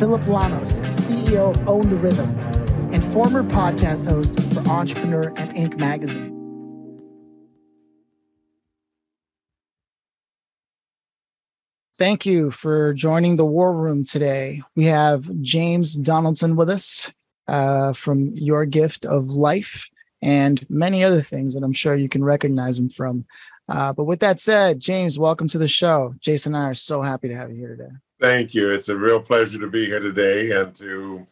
Phillip Lanos, CEO of Own the Rhythm, and former podcast host for Entrepreneur and Inc. magazine. Thank you for joining the War Room today. We have James Donaldson with us uh, from Your Gift of Life and many other things that I'm sure you can recognize him from. Uh, but with that said, James, welcome to the show. Jason and I are so happy to have you here today. Thank you. It's a real pleasure to be here today and to,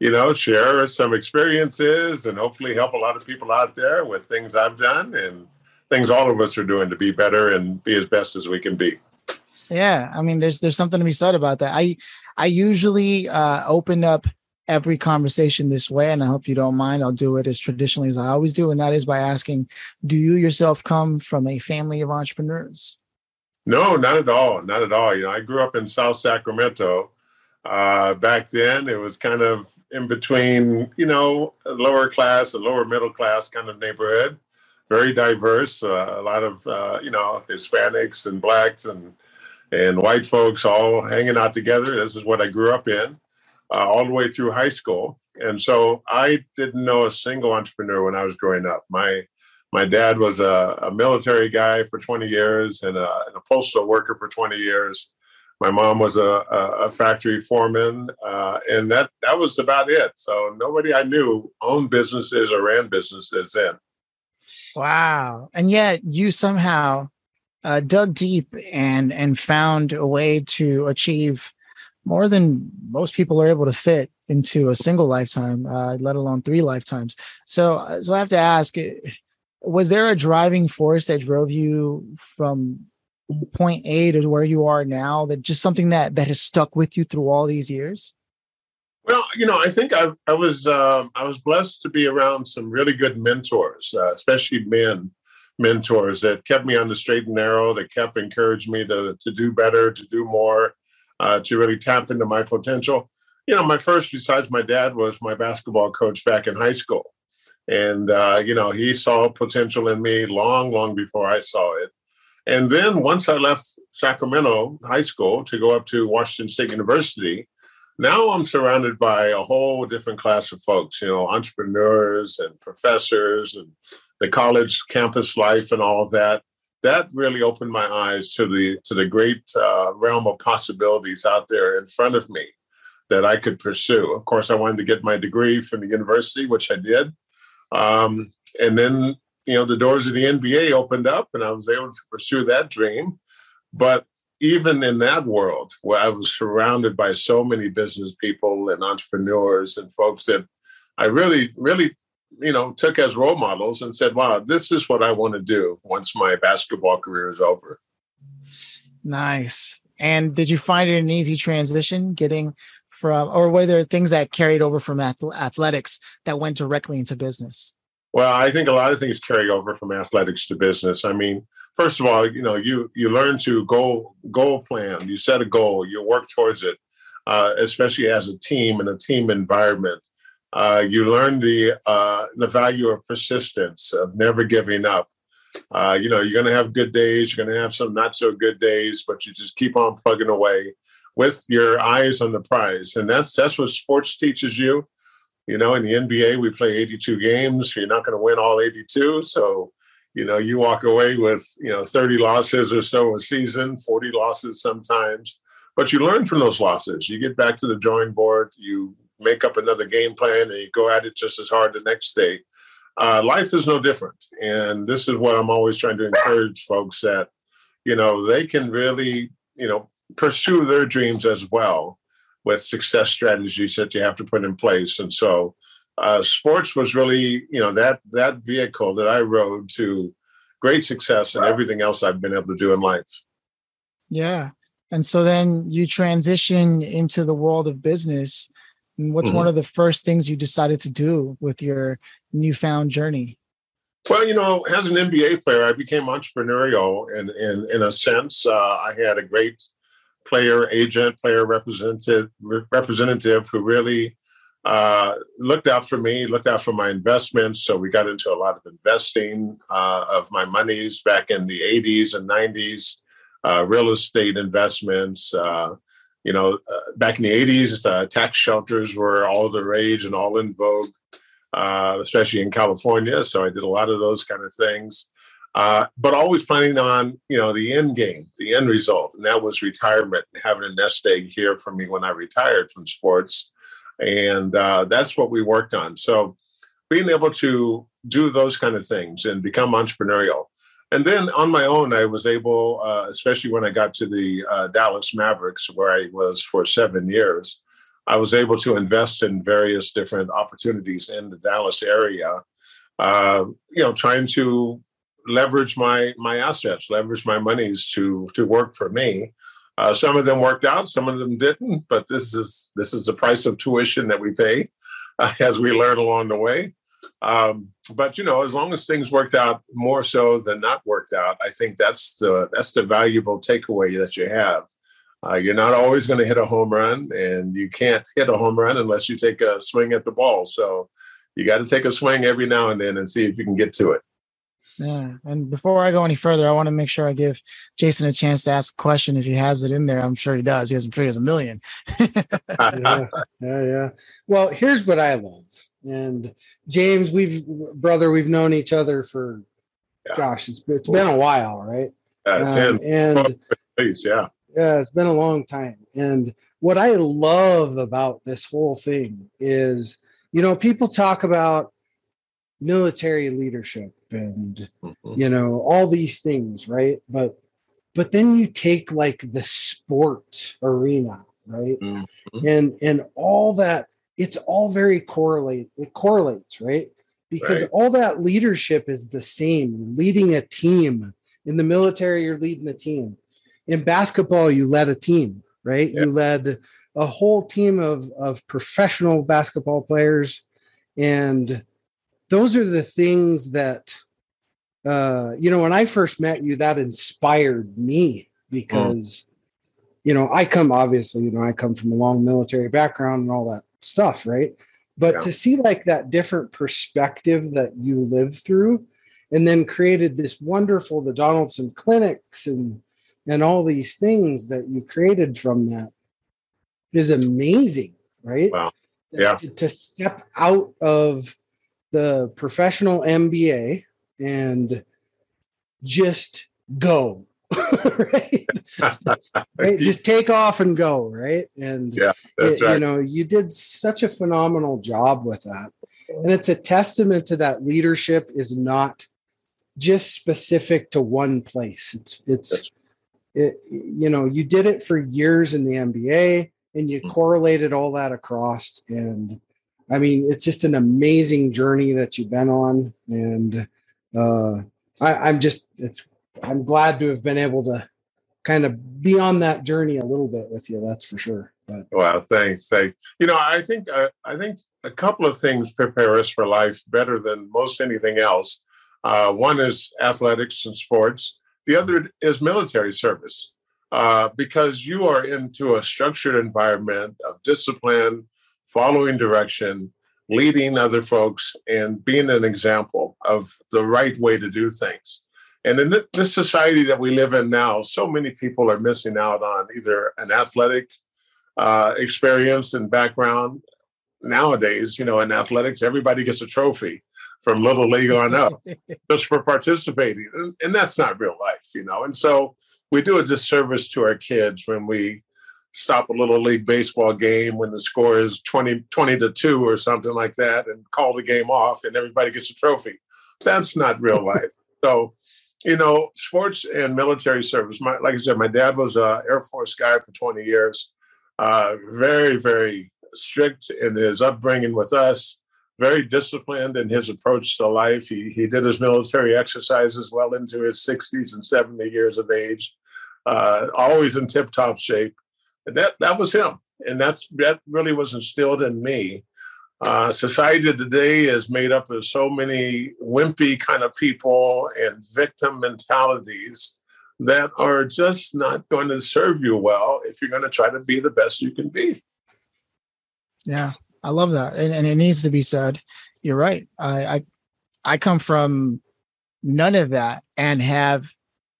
you know, share some experiences and hopefully help a lot of people out there with things I've done and things all of us are doing to be better and be as best as we can be. Yeah, I mean, there's there's something to be said about that. I I usually uh, open up every conversation this way, and I hope you don't mind. I'll do it as traditionally as I always do, and that is by asking, do you yourself come from a family of entrepreneurs? No, not at all. Not at all. You know, I grew up in South Sacramento. Uh, back then, it was kind of in between, you know, lower class, a lower middle class kind of neighborhood. Very diverse. Uh, a lot of, uh, you know, Hispanics and blacks and and white folks all hanging out together. This is what I grew up in uh, all the way through high school. And so I didn't know a single entrepreneur when I was growing up. My my dad was a, a military guy for 20 years and a, and a, postal worker for 20 years. My mom was a, a factory foreman, uh, and that that was about it. So nobody I knew owned businesses or ran businesses then. Wow! And yet you somehow uh, dug deep and and found a way to achieve more than most people are able to fit into a single lifetime, uh, let alone three lifetimes. So, uh, so I have to ask: eh, Was there a driving force that drove you from point A to where you are now? That just something that that has stuck with you through all these years? Well, you know, I think I, I was um, I was blessed to be around some really good mentors, uh, especially men mentors that kept me on the straight and narrow, that kept encouraging me to, to do better, to do more, uh, to really tap into my potential. You know, my first, besides my dad, was my basketball coach back in high school. And, uh, you know, he saw potential in me long, long before I saw it. And then once I left Sacramento High School to go up to Washington State University, now I'm surrounded by a whole different class of folks, you know, entrepreneurs and professors and the college campus life and all of that. That really opened my eyes to the to the great uh, realm of possibilities out there in front of me that I could pursue. Of course, I wanted to get my degree from the university, which I did, um, and then you know the doors of the NBA opened up, and I was able to pursue that dream. But even in that world where I was surrounded by so many business people and entrepreneurs and folks that I really, really, you know, took as role models and said, wow, this is what I want to do once my basketball career is over. Nice. And did you find it an easy transition getting from, or were there things that carried over from athletics that went directly into business? Well, I think a lot of things carry over from athletics to business. I mean, first of all, you know, you you learn to goal goal plan. You set a goal. You work towards it, uh, especially as a team in a team environment. Uh, you learn the uh, the value of persistence, of never giving up. Uh, you know, you're going to have good days. You're going to have some not so good days, but you just keep on plugging away with your eyes on the prize, and that's that's what sports teaches you you know, in the NBA, we play 82 games. You're not going to win all 82. So, you know, you walk away with, you know, 30 losses or so a season, 40 losses sometimes. But you learn from those losses. You get back to the drawing board, you make up another game plan, and you go at it just as hard the next day. Uh, life is no different. And this is what I'm always trying to encourage folks that, you know, they can really, you know, pursue their dreams as well with success strategies that you have to put in place. And so uh, sports was really, you know, that that vehicle that I rode to great success and everything else I've been able to do in life. Yeah. And so then you transition into the world of business. And what's mm-hmm. one of the first things you decided to do with your newfound journey? Well, you know, as an NBA player, I became entrepreneurial in in, in a sense. Uh, I had a great player agent, player representative representative who really uh, looked out for me, looked out for my investments. So we got into a lot of investing uh, of my monies back in the 80s and 90s, uh, real estate investments. Uh, you know, uh, back in the 80s, uh, tax shelters were all the rage and all in vogue, especially in California. So I did a lot of those kind of things. But always planning on, you know, the end game, the end result, and that was retirement, having a nest egg here for me when I retired from sports and uh, that's what we worked on. So being able to do those kind of things and become entrepreneurial. And then on my own, I was able, uh, especially when I got to the uh, Dallas Mavericks, where I was for seven years, I was able to invest in various different opportunities in the Dallas area. Uh, you know, trying to leverage my my assets, leverage my monies to to work for me, uh, some of them worked out, some of them didn't, but this is this is the price of tuition that we pay uh, as we learn along the way. Um, but you know, as long as things worked out more so than not worked out, I think that's the that's the valuable takeaway that you have. Uh, you're not always going to hit a home run, and you can't hit a home run unless you take a swing at the ball. So you got to take a swing every now and then and see if you can get to it. Yeah. And before I go any further, I want to make sure I give Jason a chance to ask a question if he has it in there. I'm sure he does. He has, I'm sure he has a million. yeah, yeah, yeah. Well, here's what I love. And James, we've brother, we've known each other for yeah. gosh, it's, it's been a while, right? Uh, 10, and please, yeah. Yeah, it's been a long time. And what I love about this whole thing is, you know, people talk about military leadership and mm-hmm. you know all these things right? But but then you take like the sport arena right? Mm-hmm. and and all that it's all very correlate it correlates right? Because right. all that leadership is the same leading a team. In the military you're leading a team. In basketball you led a team right? You led a whole team of of professional basketball players. And those are the things that uh, you know when i first met you that inspired me because you know i come obviously you know i come from a long military background and all that stuff right? But yeah. to see like that different perspective that you lived through and then created this wonderful the donaldson clinics and and all these things that you created from that is amazing right? Wow. Yeah. to, to step out of the professional NBA and just go. right? right? Just take off and go, right? And yeah, it, right. you know, you did such a phenomenal job with that. And it's a testament to that leadership is not just specific to one place. It's it's it, you know, you did it for years in the NBA and you mm-hmm. correlated all that across and I mean, it's just an amazing journey that you've been on, and uh, I, I'm just it's I'm glad to have been able to kind of be on that journey a little bit with you. That's for sure. But well, thanks. Thanks. You know, I think uh, I think a couple of things prepare us for life better than most anything else. Uh, one is athletics and sports. The other is military service, uh, because you are into a structured environment of discipline, following direction, leading other folks, and being an example of the right way to do things. And in this society that we live in now, so many people are missing out on either an athletic uh, experience and background. Nowadays, you know, in athletics, everybody gets a trophy from little league on up just for participating, and, and that's not real life, you know. And so we do a disservice to our kids when we stop a little league baseball game when the score is 20, 20 to 2 or something like that and call the game off and everybody gets a trophy. That's not real life. so, you know, sports and military service. My, like I said, my dad was an Air Force guy for 20 years. Uh, very, very strict in his upbringing with us. Very disciplined in his approach to life. He he did his military exercises well into his 60s and 70 years of age. Uh, always in tip top shape that that was him. and that's that really was instilled in me. Uh, society today is made up of so many wimpy kind of people and victim mentalities that are just not going to serve you well if you're going to try to be the best you can be. Yeah, I love that, and, and it needs to be said. You're right. I, I I come from none of that and have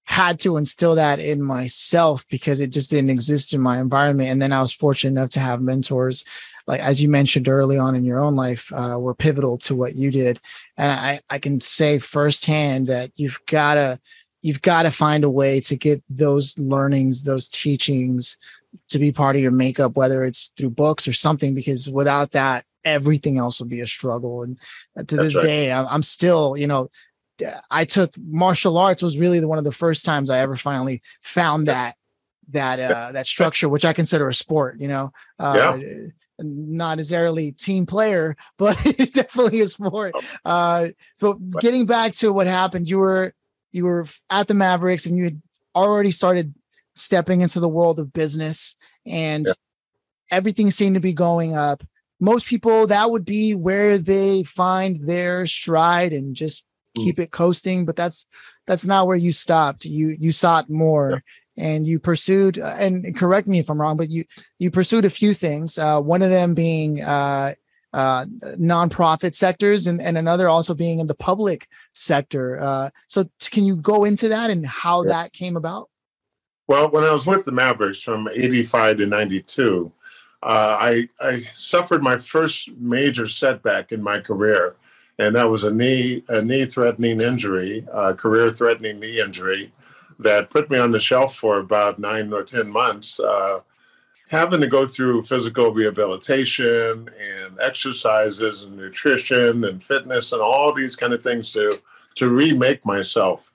had to instill that in myself because it just didn't exist in my environment. And then I was fortunate enough to have mentors, like as you mentioned early on in your own life, uh, were pivotal to what you did. And I, I can say firsthand that you've got to you've got to find a way to get those learnings, those teachings to be part of your makeup, whether it's through books or something, because without that, everything else will be a struggle. And to That's this right. day, I'm still, you know, I took martial arts was really the, one of the first times I ever finally found that that uh that structure, which I consider a sport, you know. Uh, yeah. not necessarily team player, but definitely a sport. Oh. Uh so getting back to what happened, you were you were at the Mavericks and you had already started stepping into the world of business and yeah. everything seemed to be going up. Most people that would be where they find their stride and just keep it coasting, but that's that's not where you stopped. You you sought more. Yeah. And you pursued, uh, and correct me if I'm wrong, but you you pursued a few things. Uh, one of them being uh, uh, nonprofit sectors, and, and another also being in the public sector. Uh, so, t- can you go into that and how yeah. that came about? Well, when I was with the Mavericks from '85 to '92, uh, I, I suffered my first major setback in my career and that was a knee a knee threatening injury, a career threatening knee injury that put me on the shelf for about nine or ten months. Uh, having to go through physical rehabilitation and exercises and nutrition and fitness and all these kind of things to to remake myself.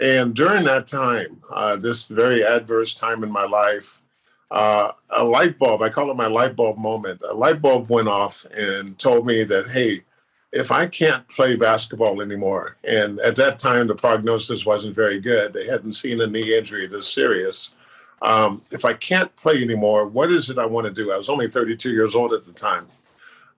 And during that time, uh, this very adverse time in my life, uh, a light bulb, I call it my light bulb moment, a light bulb went off and told me that, hey, if I can't play basketball anymore, and at that time the prognosis wasn't very good, they hadn't seen a knee injury this serious. Um, if I can't play anymore, what is it I want to do? I was only 32 years old at the time.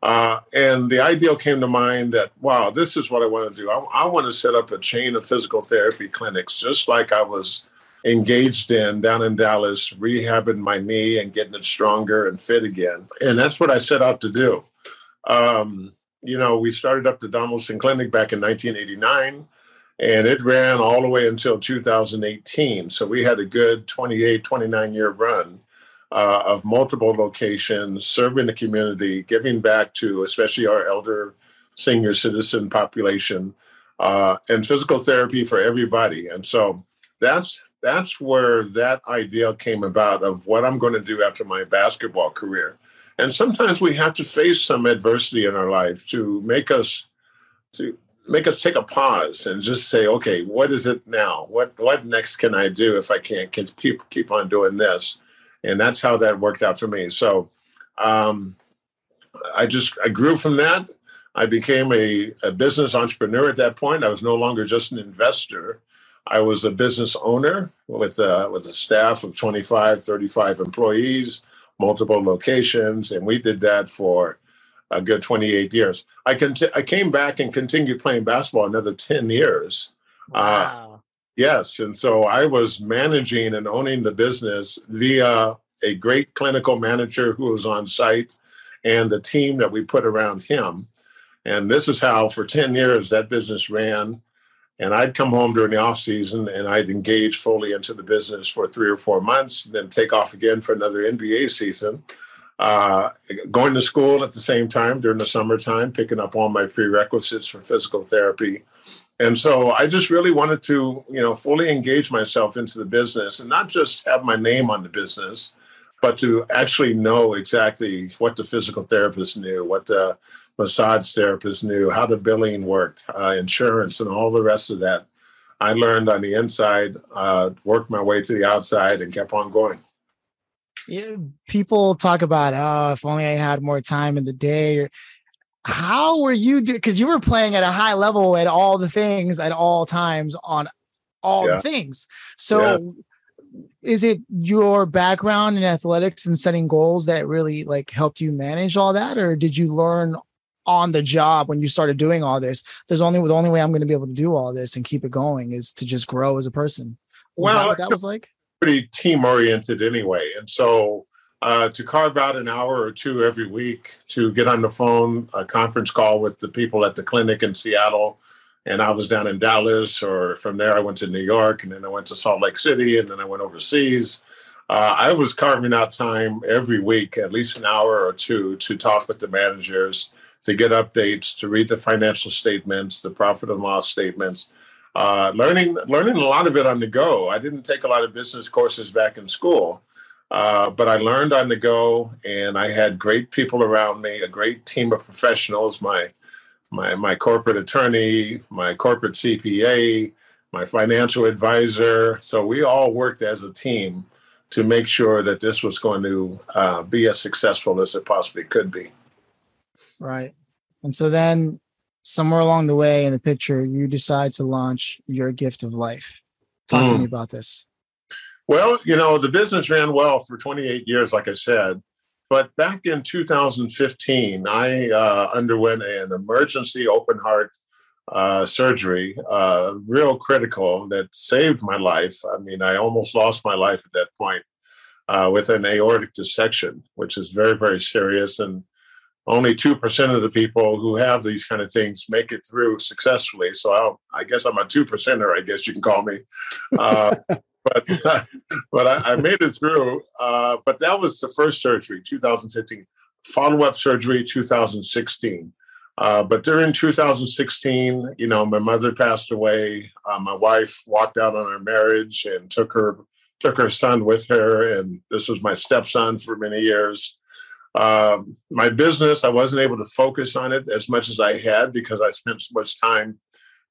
Uh, and the ideal came to mind that, wow, this is what I want to do. I, I want to set up a chain of physical therapy clinics, just like I was engaged in down in Dallas, rehabbing my knee and getting it stronger and fit again. And that's what I set out to do. Um, you know, we started up the Donaldson Clinic back in 1989, and it ran all the way until 2018. So we had a good 28, 29 year run uh, of multiple locations, serving the community, giving back to especially our elder senior citizen population, uh, and physical therapy for everybody. And so that's that's where that idea came about of what I'm going to do after my basketball career. And sometimes we have to face some adversity in our life to make us to make us take a pause and just say, okay, what is it now? What what next can I do if I can't keep keep on doing this? And that's how that worked out for me. So um, I just I grew from that. I became a, a business entrepreneur at that point. I was no longer just an investor. I was a business owner with a, with a staff of 25, 35 employees multiple locations, and we did that for a good 28 years. I cont- I came back and continued playing basketball another 10 years. Uh, wow. Uh, yes, and so I was managing and owning the business via a great clinical manager who was on site and the team that we put around him. And this is how, for 10 years, that business ran. And I'd come home during the off season and I'd engage fully into the business for three or four months, and then take off again for another NBA season. Uh, going to school at the same time during the summertime, picking up all my prerequisites for physical therapy. And so I just really wanted to, you know, fully engage myself into the business and not just have my name on the business, but to actually know exactly what the physical therapist knew, what the massage therapists knew, how the billing worked, uh, insurance, and all the rest of that. I learned on the inside, uh, worked my way to the outside, and kept on going. Yeah, people talk about, oh, if only I had more time in the day. Or how were you? Because you were playing at a high level at all the things at all times on all yeah. the things. So, yeah. is it your background in athletics and setting goals that really like helped you manage all that or did you learn on the job when you started doing all this there's only the only way i'm going to be able to do all this and keep it going is to just grow as a person was well that, that was like pretty team oriented anyway and so uh, to carve out an hour or two every week to get on the phone a conference call with the people at the clinic in seattle and I was down in Dallas, or from there I went to New York, and then I went to Salt Lake City, and then I went overseas. Uh, I was carving out time every week, at least an hour or two, to talk with the managers, to get updates, to read the financial statements, the profit and loss statements. Uh, learning learning a lot of it on the go. I didn't take a lot of business courses back in school, uh, but I learned on the go, and I had great people around me, a great team of professionals. My my my corporate attorney, my corporate CPA, my financial advisor. So we all worked as a team to make sure that this was going to uh, be as successful as it possibly could be. Right. And so then somewhere along the way in the picture, you decide to launch your gift of life. Talk mm. to me about this. Well, you know, the business ran well for 28 years, like I said. But back in 2015, I uh, underwent an emergency open heart uh, surgery, uh, real critical, that saved my life. I mean, I almost lost my life at that point uh, with an aortic dissection, which is very, very serious. And only 2% of the people who have these kind of things make it through successfully. So I'll, i guess I'm a two percenter, I guess you can call me. Uh, but but I, I, made it through. Uh, but that was the first surgery, 2015. Follow up surgery, 2016. Uh, but during 2016, you know, my mother passed away. Uh, my wife walked out on our marriage and took her took her son with her, and this was my stepson for many years. Um, my business, I wasn't able to focus on it as much as I had because I spent so much time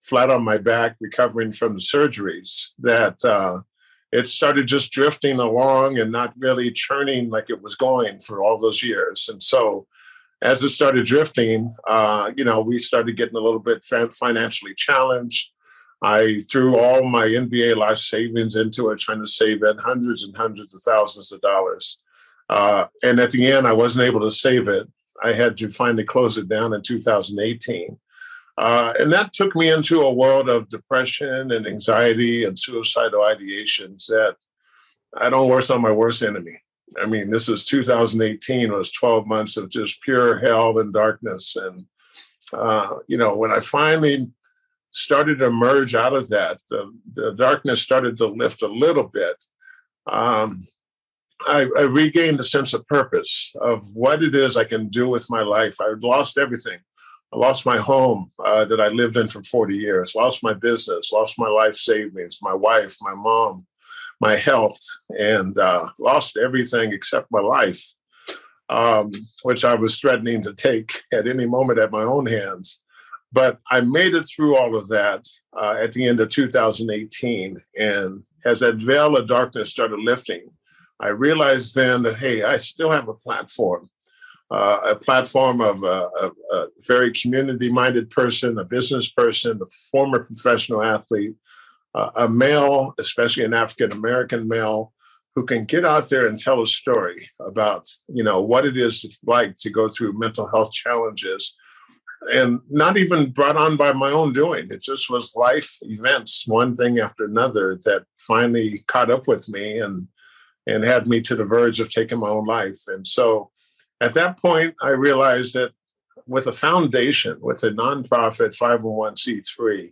flat on my back recovering from the surgeries that uh, it started just drifting along and not really churning like it was going for all those years. And so, as it started drifting, uh, you know, we started getting a little bit financially challenged. I threw all my NBA life savings into it, trying to save it hundreds and hundreds of thousands of dollars. Uh, and at the end, I wasn't able to save it. I had to finally close it down in 2018. Uh, and that took me into a world of depression and anxiety and suicidal ideations that I don't worse on my worst enemy. I mean, this is 2018. It was 12 months of just pure hell and darkness. And, uh, you know, when I finally started to emerge out of that, the, the darkness started to lift a little bit. Um, I, I, regained a sense of purpose of what it is I can do with my life. I lost everything. I lost my home uh, that I lived in for 40 years, lost my business, lost my life savings, my wife, my mom, my health, and uh, lost everything except my life, um, which I was threatening to take at any moment at my own hands. But I made it through all of that uh, at the end of 2018. And as that veil of darkness started lifting, I realized then that, hey, I still have a platform uh, a platform of a, a, a very community minded person, a business person, a former professional athlete, uh, a male, especially an African American male, who can get out there and tell a story about you know what it is like to go through mental health challenges and not even brought on by my own doing. It just was life events one thing after another that finally caught up with me and and had me to the verge of taking my own life and so at that point, I realized that with a foundation, with a nonprofit 501c3,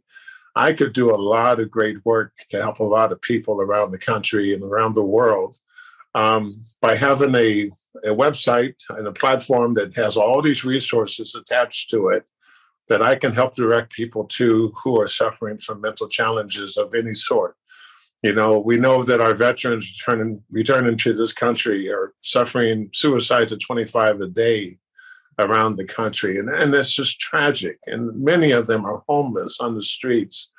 I could do a lot of great work to help a lot of people around the country and around the world um, by having a, a website and a platform that has all these resources attached to it that I can help direct people to who are suffering from mental challenges of any sort. You know, we know that our veterans returning returning to this country are suffering suicides at 25 a day around the country. And, and it's just tragic. And many of them are homeless on the streets.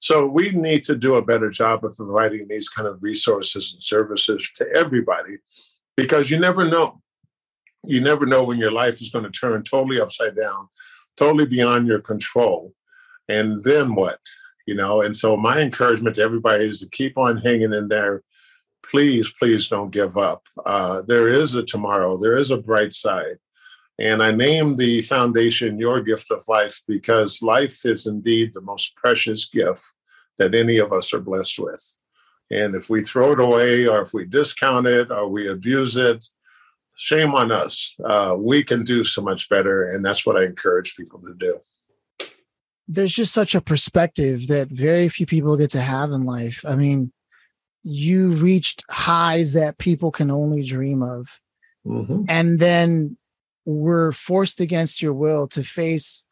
So we need to do a better job of providing these kind of resources and services to everybody because you never know. You never know when your life is going to turn totally upside down, totally beyond your control. And then what? You know and so my encouragement to everybody is to keep on hanging in there please, please don't give up. Uh, there is a tomorrow, there is a bright side. And I named the foundation Your Gift of Life because life is indeed the most precious gift that any of us are blessed with. And if we throw it away, or if we discount it, or we abuse it, shame on us. Uh, we can do so much better. And that's what I encourage people to do. There's just such a perspective that very few people get to have in life. I mean, you reached highs that people can only dream of. Mm-hmm. And then were forced against your will to face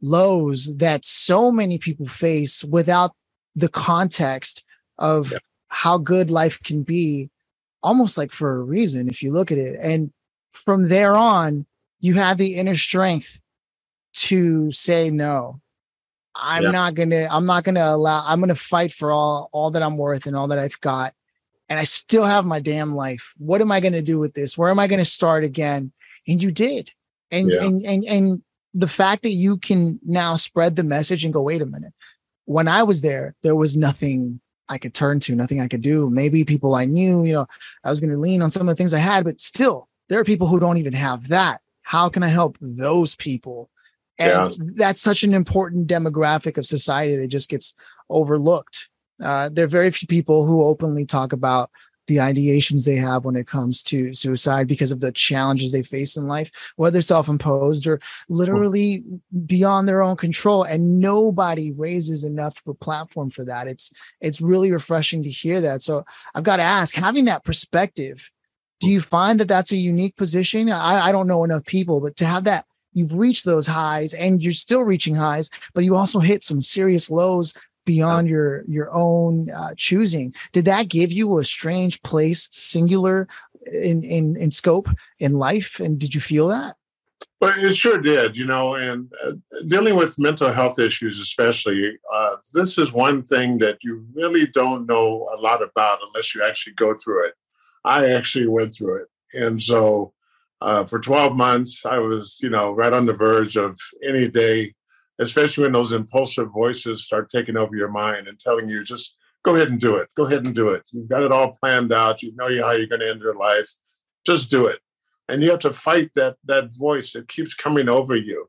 lows that so many people face without the context of yeah. how good life can be almost like for a reason if you look at it and from there on you have the inner strength to say no i'm yeah. not gonna i'm not gonna allow i'm gonna fight for all all that i'm worth and all that i've got and i still have my damn life what am i gonna do with this where am i gonna start again and you did and yeah. and and and the fact that you can now spread the message and go wait a minute when i was there there was nothing I could turn to, nothing I could do. Maybe people I knew, you know, I was going to lean on some of the things I had, but still, there are people who don't even have that. How can I help those people? And yeah. that's such an important demographic of society that just gets overlooked. Uh, there are very few people who openly talk about the ideations they have when it comes to suicide because of the challenges they face in life, whether self-imposed or literally beyond their own control. And nobody raises enough of a platform for that. It's it's really refreshing to hear that. So I've got to ask, having that perspective, do you find that that's a unique position? I, I don't know enough people, but to have that you've reached those highs and you're still reaching highs, but you also hit some serious lows beyond your your own uh, choosing. Did that give you a strange place singular in in in scope in life? And did you feel that? Well it sure did you know and uh, dealing with mental health issues especially uh, this is one thing that you really don't know a lot about unless you actually go through it. I actually went through it. And so uh, for 12 months i was you know right on the verge of any day especially when those impulsive voices start taking over your mind and telling you just go ahead and do it. Go ahead and do it. You've got it all planned out. You know how you're going to end your life. Just do it. And you have to fight that that voice that keeps coming over you.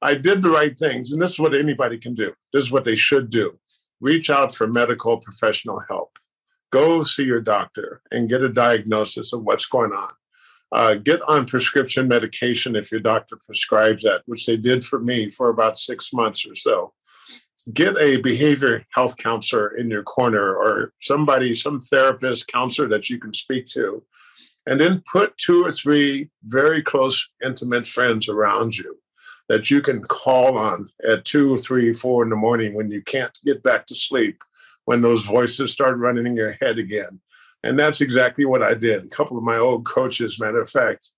I did the right things and this is what anybody can do. This is what they should do. Reach out for medical professional help. Go see your doctor and get a diagnosis of what's going on uh, get on prescription medication if your doctor prescribes that, which they did for me for about six months or so. Get a behavior health counselor in your corner or somebody, some therapist, counselor that you can speak to. And then put two or three very close, intimate friends around you that you can call on at two, three, four in the morning when you can't get back to sleep, when those voices start running in your head again and that's exactly what I did. A couple of my old coaches, matter of fact,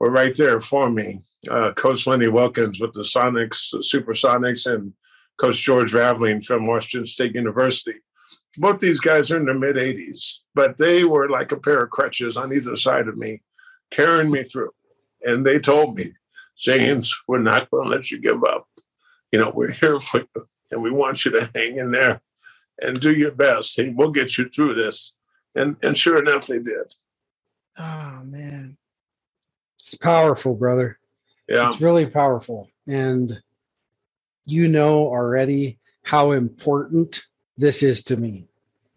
were right there for me. Uh, Coach Lenny Wilkens with the Sonics, Supersonics, and Coach George Raveling from Washington State University. Both these guys are in their mid 80s, but they were like a pair of crutches on either side of me, carrying me through. And they told me, James, we're not going to let you give up. You know, we're here for you, and we want you to hang in there and do your best, and we'll get you through this and and sure enough, they did. Oh man, it's powerful, brother. Yeah, it's really powerful, and you know already how important this is to me.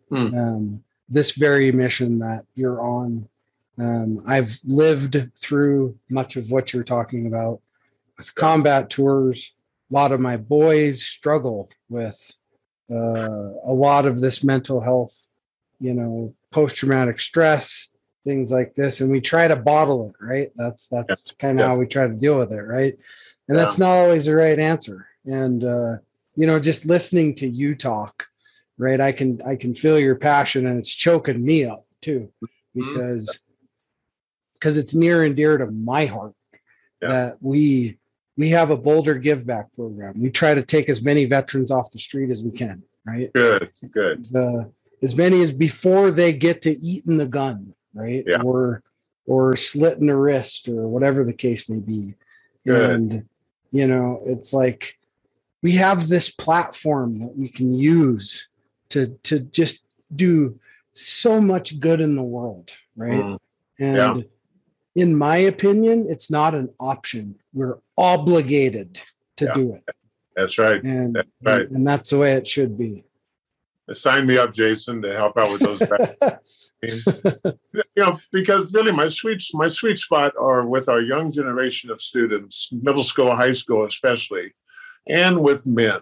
Hmm. Um, this very mission that you're on. Um, I've lived through much of what you're talking about with combat tours. A lot of my boys struggle with uh, a lot of this mental health, you know, post traumatic stress, things like this, and we try to bottle it, right? That's that's yes. kind of yes. how we try to deal with it, right? And yeah. that's not always the right answer. And uh, you know, just listening to you talk, right? I can I can feel your passion, and it's choking me up too, mm-hmm. because because mm-hmm. it's near and dear to my heart yeah. that we we have a Boulder Give Back program. We try to take as many veterans off the street as we can, right? Good, good. Uh, as many as before they get to eating the gun, right? Yeah. Or or slitting a wrist or whatever the case may be. Good. And you know, it's like we have this platform that we can use to to just do so much good in the world, right? Mm. And Yeah. in my opinion, it's not an option. We're obligated to Yeah. do it. That's right. And, That's right. and that's the way it should be. Sign me up, Jason, to help out with those. you know, because really, my sweet my sweet spot are with our young generation of students, middle school, high school, especially, and with men.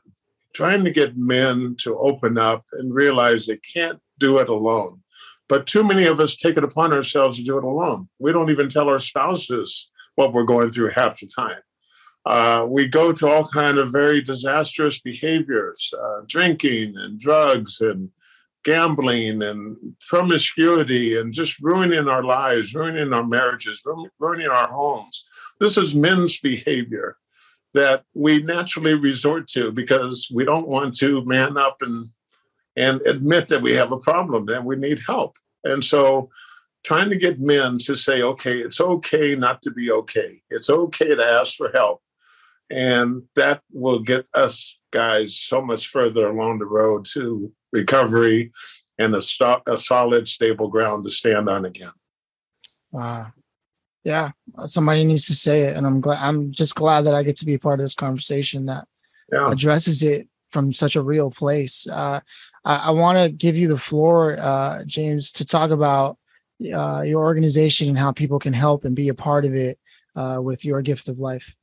Trying to get men to open up and realize they can't do it alone. But too many of us take it upon ourselves to do it alone. We don't even tell our spouses what we're going through half the time. Uh, we go to all kind of very disastrous behaviors, uh, drinking and drugs and gambling and promiscuity and just ruining our lives, ruining our marriages, ruining our homes. This is men's behavior that we naturally resort to because we don't want to man up and and admit that we have a problem and we need help. And so trying to get men to say, okay, it's okay not to be okay. It's okay to ask for help. And that will get us guys so much further along the road to recovery and a, a solid, stable ground to stand on again. Wow. Yeah, somebody needs to say it, and I'm glad. I'm just glad that I get to be a part of this conversation that Yeah. addresses it from such a real place. Uh, I, I want to give you the floor, uh, James, to talk about uh, your organization and how people can help and be a part of it uh, with your gift of life.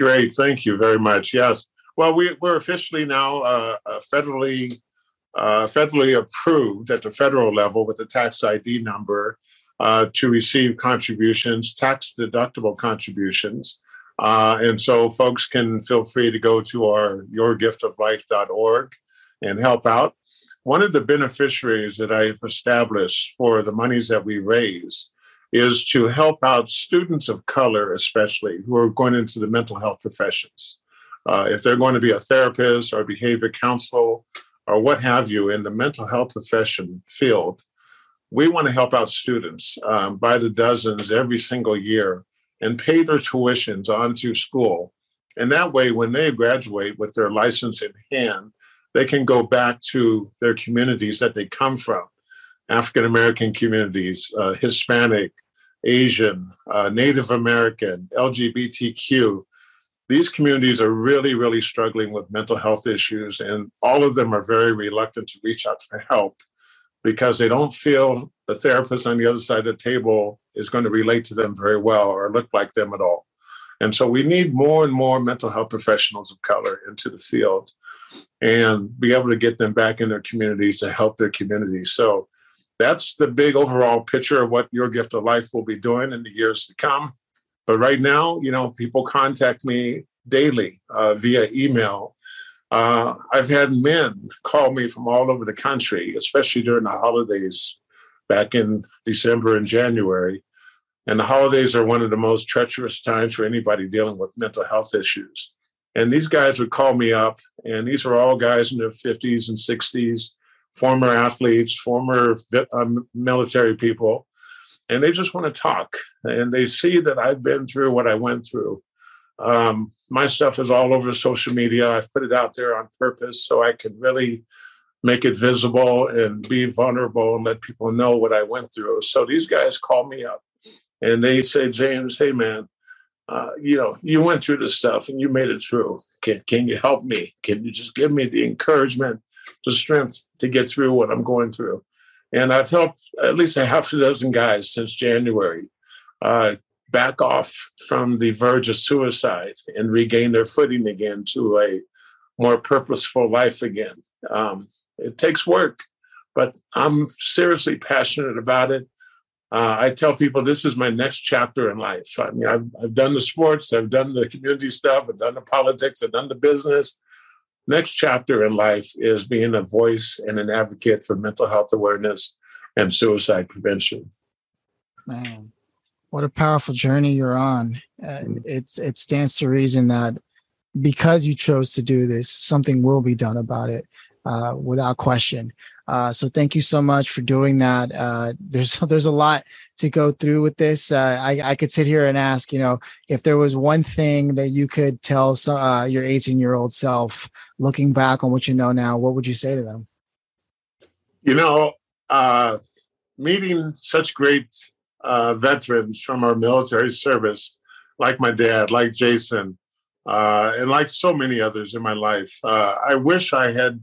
Great. Thank you very much. Yes. Well, we, we're officially now uh, uh, federally uh, federally approved at the federal level with a tax ID number uh, to receive contributions, tax deductible contributions. Uh, and so folks can feel free to go to our yourgiftoflife.org and help out. One of the beneficiaries that I've established for the monies that we raise is to help out students of color, especially who are going into the mental health professions. Uh, if they're going to be a therapist or a behavior counselor or what have you in the mental health profession field, we want to help out students um, by the dozens every single year and pay their tuitions onto school. And that way, when they graduate with their license in hand, they can go back to their communities that they come from African American communities, uh, Hispanic, Asian, uh, Native American, LGBTQ. These communities are really, really struggling with mental health issues, and all of them are very reluctant to reach out for help because they don't feel the therapist on the other side of the table is going to relate to them very well or look like them at all. And so we need more and more mental health professionals of color into the field and be able to get them back in their communities to help their communities. So that's the big overall picture of what your gift of life will be doing in the years to come. But right now, you know, people contact me daily uh, via email. Uh, I've had men call me from all over the country, especially during the holidays back in December and January. And the holidays are one of the most treacherous times for anybody dealing with mental health issues. And these guys would call me up, and these are all guys in their 50s and 60s, former athletes, former um, military people, and they just want to talk. And they see that I've been through what I went through. Um, my stuff is all over social media. I've put it out there on purpose so I can really make it visible and be vulnerable and let people know what I went through. So these guys call me up and they say, James, hey man, uh, you know, you went through this stuff and you made it through. Can, can you help me? Can you just give me the encouragement, the strength to get through what I'm going through? And I've helped at least a half a dozen guys since January uh, back off from the verge of suicide and regain their footing again to a more purposeful life again. Um, it takes work, but I'm seriously passionate about it. Uh, I tell people this is my next chapter in life. I mean, I've, I've done the sports, I've done the community stuff, I've done the politics, I've done the business. Next chapter in life is being a voice and an advocate for mental health awareness and suicide prevention. Man, what a powerful journey you're on. Uh, it's it stands to reason that because you chose to do this, something will be done about it uh, without question. Uh, so thank you so much for doing that. Uh, there's there's a lot to go through with this. Uh, I, I could sit here and ask, you know, if there was one thing that you could tell so, uh, your 18 year old self, looking back on what you know now, what would you say to them? You know, uh, meeting such great veterans from our military service, like my dad, like Jason, and like so many others in my life. I wish I had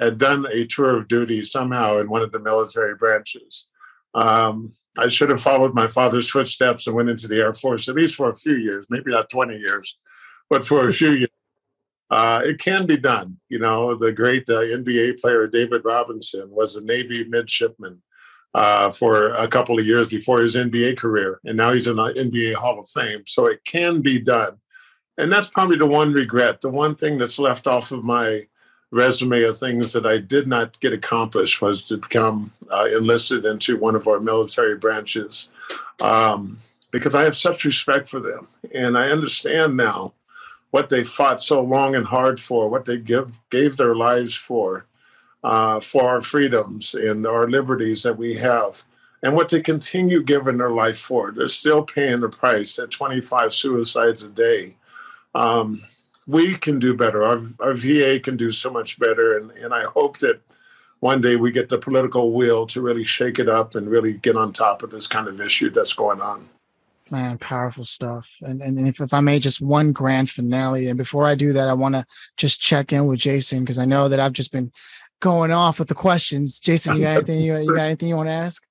had done a tour of duty somehow in one of the military branches. Um, I should have followed my father's footsteps and went into the Air Force at least for a few years, maybe not 20 years, but for a few years. Uh, it can be done. You know, the great uh, NBA player David Robinson was a Navy midshipman uh, for a couple of years before his NBA career, and now he's in the NBA Hall of Fame. So it can be done. And that's probably the one regret. The one thing that's left off of my resume of things that I did not get accomplished was to become uh, enlisted into one of our military branches um, because I have such respect for them. And I understand now what they fought so long and hard for, what they give, gave their lives for, uh, for our freedoms and our liberties that we have. And what they continue giving their life for. They're still paying the price at 25 suicides a day. Um, we can do better. Our, our VA can do so much better. And, and I hope that one day we get the political will to really shake it up and really get on top of this kind of issue that's going on. Man, powerful stuff. And and if, if I may, just one grand finale. And before I do that, I want to just check in with Jason because I know that I've just been going off with the questions. Jason, you got anything you, you got anything you want to ask?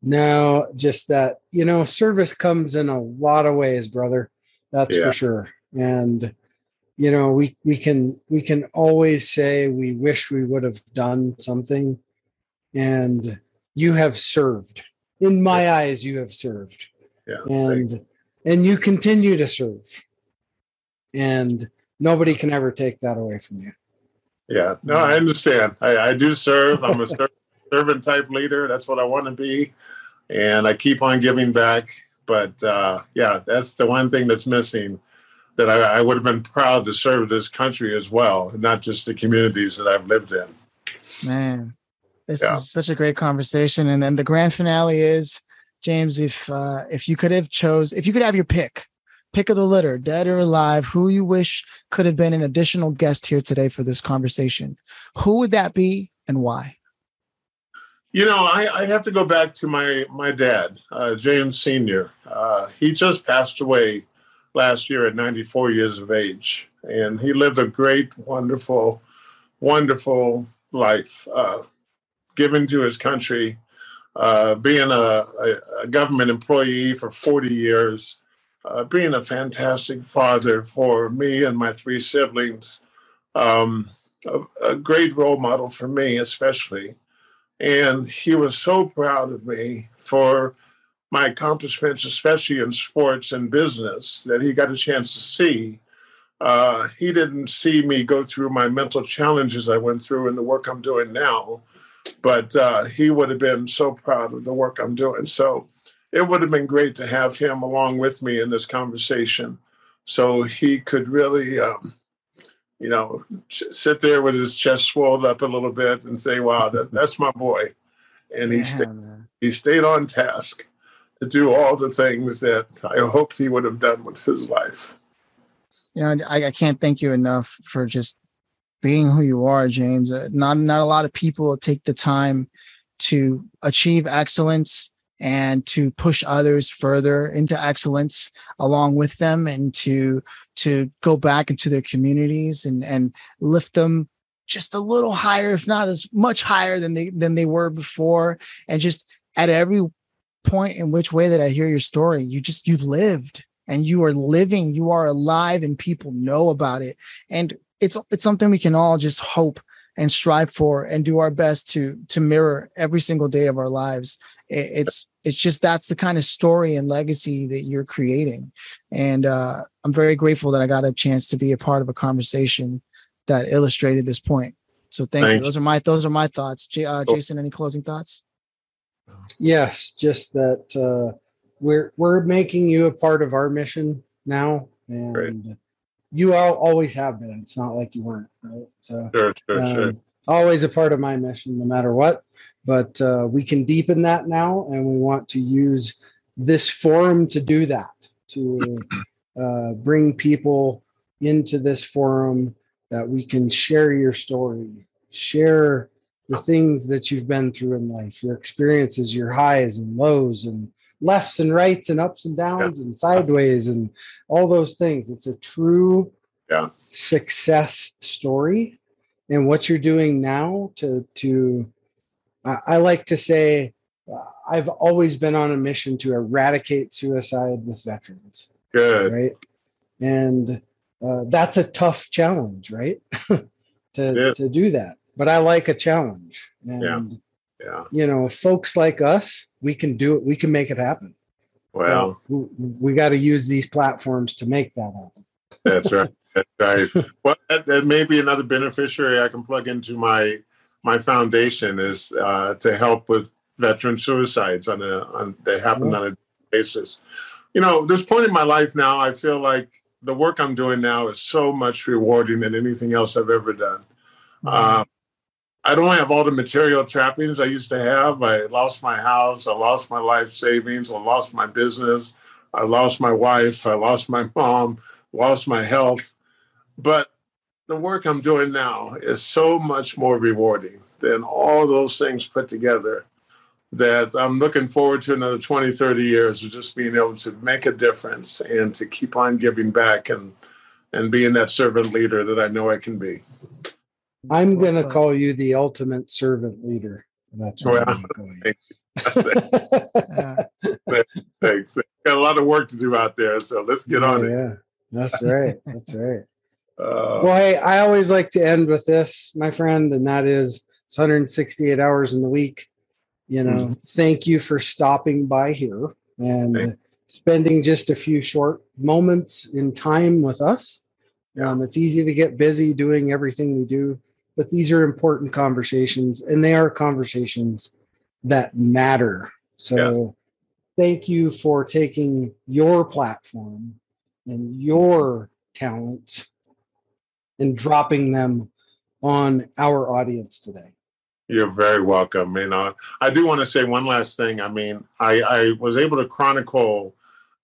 No, just that you know, service comes in a lot of ways, brother. That's yeah. for sure. And you know we we can we can always say we wish we would have done something. And you have served. In my yeah. eyes you have served. Yeah, and and you continue to serve. And nobody can ever take that away from you. Yeah no i understand. I, I do serve. I'm a servant type leader. That's what i want to be. And i keep on giving back. But uh, yeah that's the one thing that's missing that I, I would have been proud to serve this country as well, not just the communities that I've lived in. Man, this yeah. is such a great conversation. And then the grand finale is, James, if uh, if you could have chose, if you could have your pick, pick of the litter, dead or alive, who you wish could have been an additional guest here today for this conversation, who would that be and why? You know, I, I have to go back to my my dad, uh, James Senior. Uh, he just passed away last year at 94 years of age. And he lived a great, wonderful, wonderful life, uh, given to his country, uh, being a, a, government employee for 40 years, uh, being a fantastic father for me and my three siblings, um, a, a great role model for me, especially. And he was so proud of me for my accomplishments, especially in sports and business, that he got a chance to see. Uh, he didn't see me go through my mental challenges I went through in the work I'm doing now, but uh, he would have been so proud of the work I'm doing. So it would have been great to have him along with me in this conversation so he could really, um, you know, sit there with his chest swelled up a little bit and say, wow, that, that's my boy. And he, yeah, stayed, he stayed on task to do all the things that I hoped he would have done with his life. You know, I, I can't thank you enough for just being who you are, James. Uh, not not a lot of people take the time to achieve excellence and to push others further into excellence along with them and to to go back into their communities and and lift them just a little higher if not as much higher than they than they were before and just at every point in which way that I hear your story. You just you lived and you are living, you are alive and people know about it. And it's it's something we can all just hope and strive for and do our best to to mirror every single day of our lives. it's it's just that's the kind of story and legacy that you're creating. And uh, I'm very grateful that I got a chance to be a part of a conversation that illustrated this point. So thank Thanks. you. Those are my those are my thoughts. J- uh, Jason, any closing thoughts? Yes, just that uh, we're we're making you a part of our mission now, and right. you all always have been. It's not like you weren't, right? So, sure, sure, um, sure. Always a part of my mission, no matter what. But uh, we can deepen that now, and we want to use this forum to do that to uh, bring people into this forum that we can share your story, share the things that you've been through in life, your experiences, your highs and lows, and lefts and rights, and ups and downs, yeah. and sideways, and all those things. It's a true yeah. success story. And what you're doing now to to I, I like to say uh, I've always been on a mission to eradicate suicide with veterans. Good. Right. And uh, that's a tough challenge, right? to to do that but I like a challenge. And, yeah. Yeah. You know, folks like us, we can do it. We can make it happen. Well, we, we got to use these platforms to make that happen. That's right. That's right. well, that, that, may be another beneficiary I can plug into my my foundation is uh, to help with veteran suicides on a on they happen on a basis. You know, this point in my life now, I feel like the work I'm doing now is so much rewarding than anything else I've ever done. Mm-hmm. Uh, I don't have all the material trappings I used to have. I lost my house. I lost my life savings. I lost my business. I lost my wife. I lost my mom. Lost my health. But the work I'm doing now is so much more rewarding than all those things put together that I'm looking forward to another 20, 30 years of just being able to make a difference and to keep on giving back and and being that servant leader that I know I can be. I'm going to call you the ultimate servant leader. That's what well, Thanks. Got a lot of work to do out there, so let's get yeah, on it. Yeah, that's right. That's right. Uh, well, hey, I always like to end with this, my friend, and that is it's 168 hours in the week. You know, mm-hmm. thank you for stopping by here and spending just a few short moments in time with us. Um, it's easy to get busy doing everything we do but these are important conversations and they are conversations that matter. So yes. thank you for taking your platform and your talent and dropping them on our audience today. You're very welcome. You know, I do want to say one last thing. I mean, I, I was able to chronicle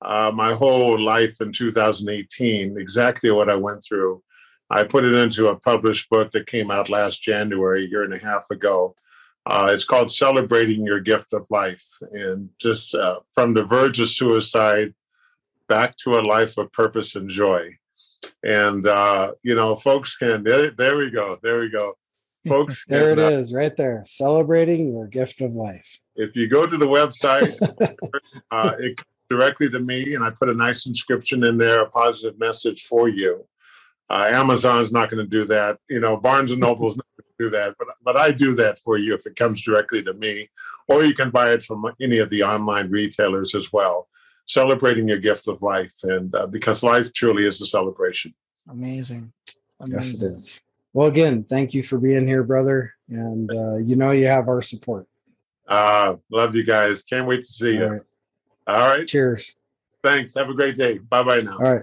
uh, my whole life in 2018, exactly what I went through. I put it into a published book that came out last January, a year and a half ago. Uh, it's called Celebrating Your Gift of Life. And just uh, from the verge of suicide back to a life of purpose and joy. And, uh, you know, folks can, there, there we go. There we go. Folks, there can, it uh, is right there. Celebrating your gift of life. If you go to the website, uh, it directly to me, and I put a nice inscription in there, a positive message for you. Uh, Amazon's not going to do that. You know, Barnes and Noble's not going to do that. But but I do that for you if it comes directly to me, or you can buy it from any of the online retailers as well. Celebrating your gift of life, and uh, because life truly is a celebration. Amazing. Amazing. Yes, it is. Well, again, thank you for being here, brother. And uh, you know you have our support. Uh, love you guys. Can't wait to see All you. Right. All right. Cheers. Thanks. Have a great day. Bye bye now. All right.